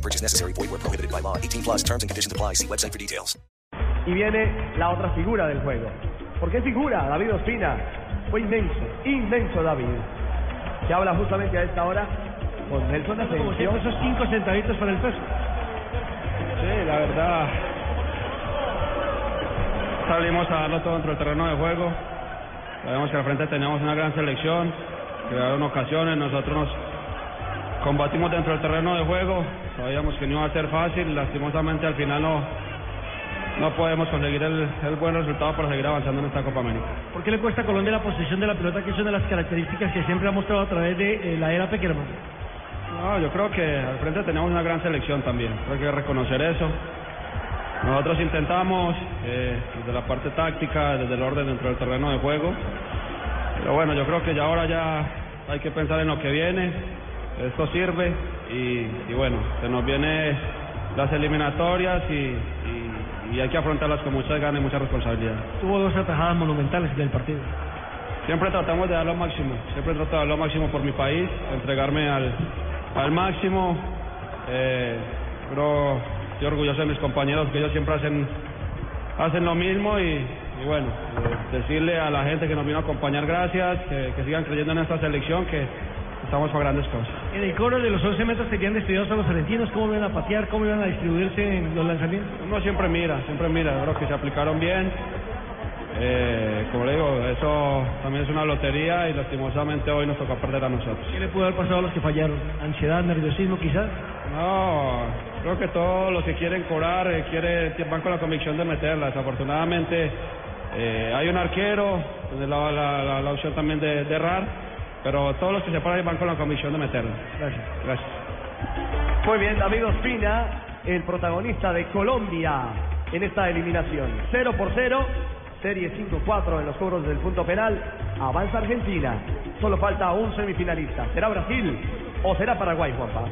No purchase necessary. Void where prohibited by law. 18 plus terms and conditions apply. See website for details. Y viene la otra figura del juego. ¿Por qué figura? David Ospina. Fue inmenso, inmenso David. Se habla justamente a esta hora con Nelson Asensio. esos cinco centavitos para el peso. Sí, la verdad. Salimos a darlo todo dentro del terreno de juego. Sabemos que al frente teníamos una gran selección, crearon ocasiones, nosotros nos combatimos dentro del terreno de juego, sabíamos que no iba a ser fácil, lastimosamente al final no, no podemos conseguir el, el buen resultado para seguir avanzando en esta Copa América. ¿Por qué le cuesta a Colombia la posición de la pelota, que es una de las características que siempre ha mostrado a través de eh, la era Peckerman? No, yo creo que al frente tenemos una gran selección también, hay que reconocer eso. Nosotros intentamos eh, desde la parte táctica, desde el orden dentro del terreno de juego. Pero bueno, yo creo que ya ahora ya hay que pensar en lo que viene. Esto sirve y, y bueno, se nos vienen las eliminatorias y, y- y hay que afrontarlas con muchas ganas y mucha responsabilidad. Tuvo dos atajadas monumentales del partido. Siempre tratamos de dar lo máximo, siempre trato de dar lo máximo por mi país, entregarme al, al máximo. Eh, pero estoy orgulloso de mis compañeros que ellos siempre hacen, hacen lo mismo y, y bueno, eh, decirle a la gente que nos vino a acompañar gracias, que, que sigan creyendo en esta selección, que estamos para grandes cosas. En el coro de los 11 metros tenían despedidos a los argentinos, cómo iban a patear, cómo iban a distribuirse en los lanzamientos. Uno siempre mira, siempre mira, creo que se aplicaron bien. Eh, como le digo, eso también es una lotería y lastimosamente hoy nos toca perder a nosotros. ¿Qué le pudo haber pasado a los que fallaron? ¿Ansiedad, nerviosismo quizás? No, creo que todos los que quieren cobrar eh, quiere, van con la convicción de meterla. Desafortunadamente eh, hay un arquero, tiene la, la- la- la opción también de, de errar, pero todos los que se paran van con la convicción de meterla. Gracias. Gracias. Muy bien, David Ospina, el protagonista de Colombia en esta eliminación. 0 por 0, serie 5-4 en los cobros del punto penal. Avanza Argentina. Solo falta un semifinalista. ¿Será Brasil o será Paraguay, Juanpa?